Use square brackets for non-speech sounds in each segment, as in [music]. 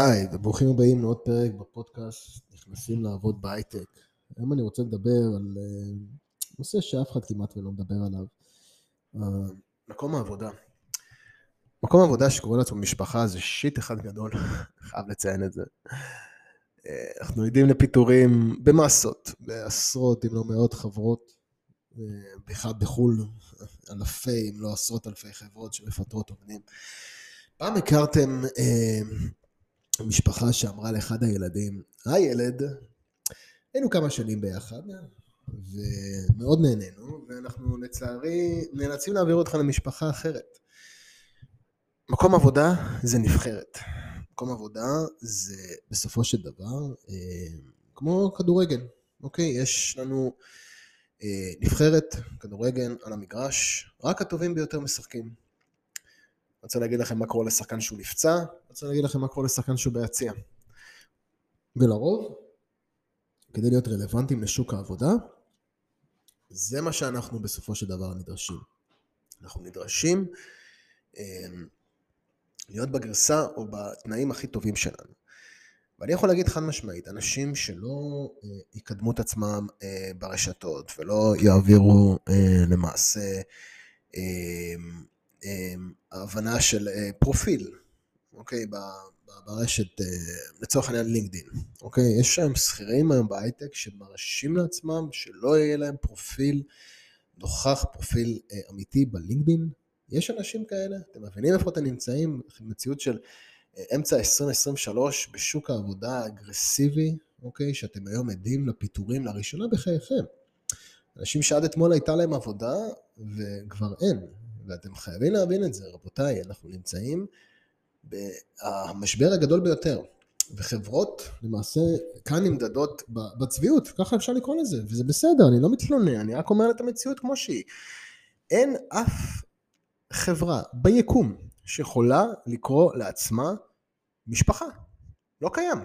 היי, וברוכים הבאים לעוד פרק בפודקאסט, נכנסים לעבוד בהייטק. היום אני רוצה לדבר על אה, נושא שאף אחד כמעט ולא מדבר עליו. אה, מקום העבודה. מקום העבודה שקורא לעצמו משפחה זה שיט אחד גדול, [laughs] חייב לציין את זה. אה, אנחנו עדים לפיטורים במסות, בעשרות אם לא מאות חברות, בכלל בחו"ל, [laughs] אלפי אם לא עשרות אלפי חברות שמפטרות עובדים. פעם הכרתם משפחה שאמרה לאחד הילדים, הילד, היינו כמה שנים ביחד, ומאוד נהנינו, ואנחנו לצערי נאלצים להעביר אותך למשפחה אחרת. מקום עבודה זה נבחרת. מקום עבודה זה בסופו של דבר אה, כמו כדורגל, אוקיי? יש לנו אה, נבחרת, כדורגל על המגרש, רק הטובים ביותר משחקים. אני רוצה להגיד לכם מה קורה לשחקן שהוא נפצע, אני רוצה להגיד לכם מה קורה לשחקן שהוא ביציע. ולרוב, כדי להיות רלוונטיים לשוק העבודה, זה מה שאנחנו בסופו של דבר נדרשים. אנחנו נדרשים אה, להיות בגרסה או בתנאים הכי טובים שלנו. ואני יכול להגיד חד משמעית, אנשים שלא אה, יקדמו את עצמם אה, ברשתות ולא יעבירו אה, למעשה אה, ההבנה של אה, פרופיל, אוקיי, ברשת, אה, לצורך העניין לינקדין, אוקיי, יש שם שכירים היום בהייטק שמרשים לעצמם שלא יהיה להם פרופיל נוכח, פרופיל אה, אמיתי בלינקדין, יש אנשים כאלה, אתם מבינים איפה אתם נמצאים, מציאות של אמצע 2023 בשוק העבודה האגרסיבי, אוקיי, שאתם היום עדים לפיטורים לראשונה בחייכם. אנשים שעד אתמול הייתה להם עבודה וכבר אין, ואתם חייבים להבין את זה, רבותיי, אנחנו נמצאים במשבר הגדול ביותר. וחברות למעשה כאן נמדדות בצביעות, ככה אפשר לקרוא לזה, וזה בסדר, אני לא מתלונן, אני רק אומר את המציאות כמו שהיא. אין אף חברה ביקום שיכולה לקרוא לעצמה משפחה. לא קיים.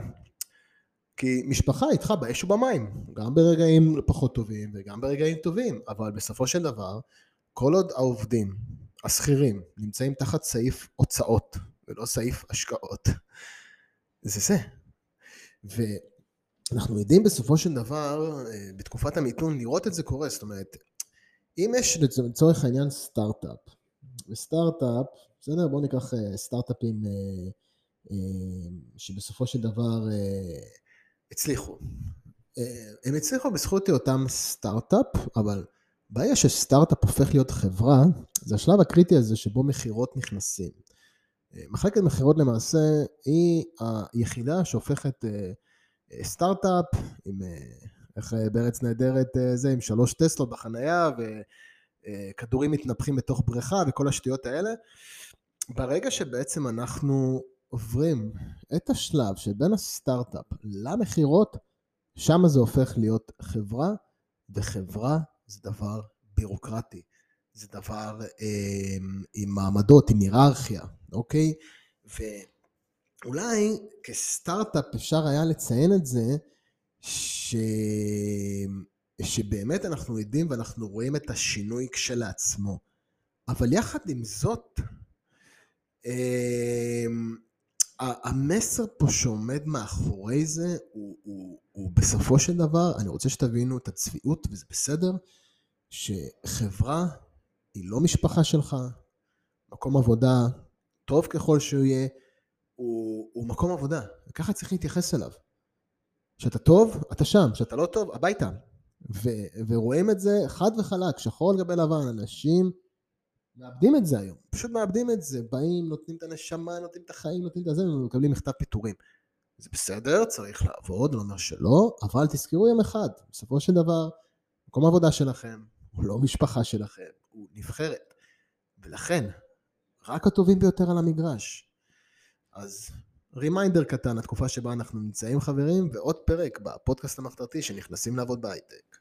כי משפחה איתך באש ובמים, גם ברגעים פחות טובים וגם ברגעים טובים, אבל בסופו של דבר, כל עוד העובדים השכירים נמצאים תחת סעיף הוצאות ולא סעיף השקעות. זה זה. ואנחנו יודעים בסופו של דבר, אה, בתקופת המיתון, לראות את זה קורה. זאת אומרת, אם יש לצורך העניין סטארט-אפ, וסטארט-אפ, בסדר? בואו ניקח אה, סטארט-אפים אה, שבסופו של דבר הצליחו. הם הצליחו בזכות היותם סטארט-אפ, אבל ברגע שסטארט-אפ הופך להיות חברה, זה השלב הקריטי הזה שבו מכירות נכנסים. אה, מחלקת מכירות למעשה היא היחידה שהופכת אה, אה, סטארט-אפ עם, איך בארץ נהדרת זה, עם שלוש טסלות בחנייה וכדורים מתנפחים בתוך בריכה וכל השטויות האלה. ברגע שבעצם אנחנו עוברים את השלב שבין הסטארט-אפ למכירות, שם זה הופך להיות חברה, וחברה זה דבר בירוקרטי, זה דבר אה, עם מעמדות, עם היררכיה, אוקיי? ואולי כסטארט-אפ אפשר היה לציין את זה, ש... שבאמת אנחנו יודעים ואנחנו רואים את השינוי כשלעצמו. אבל יחד עם זאת, אה, המסר פה שעומד מאחורי זה הוא, הוא, הוא בסופו של דבר, אני רוצה שתבינו את הצביעות וזה בסדר, שחברה היא לא משפחה שלך, מקום עבודה, טוב ככל שהוא יהיה, הוא, הוא מקום עבודה, וככה צריך להתייחס אליו. כשאתה טוב, אתה שם, כשאתה לא טוב, הביתה. ו, ורואים את זה חד וחלק, שחור על גבי לבן, אנשים מאבדים את זה היום, פשוט מאבדים את זה, באים, נותנים את הנשמה, נותנים את החיים, נותנים את זה, ומקבלים מכתב פיטורים. זה בסדר, צריך לעבוד, לא אומר שלא, אבל תזכרו יום אחד, בסופו של דבר, מקום העבודה שלכם, הוא לא משפחה שלכם, הוא נבחרת. ולכן, רק הטובים ביותר על המגרש. אז reminder קטן, התקופה שבה אנחנו נמצאים חברים, ועוד פרק בפודקאסט המחתרתי שנכנסים לעבוד בהייטק.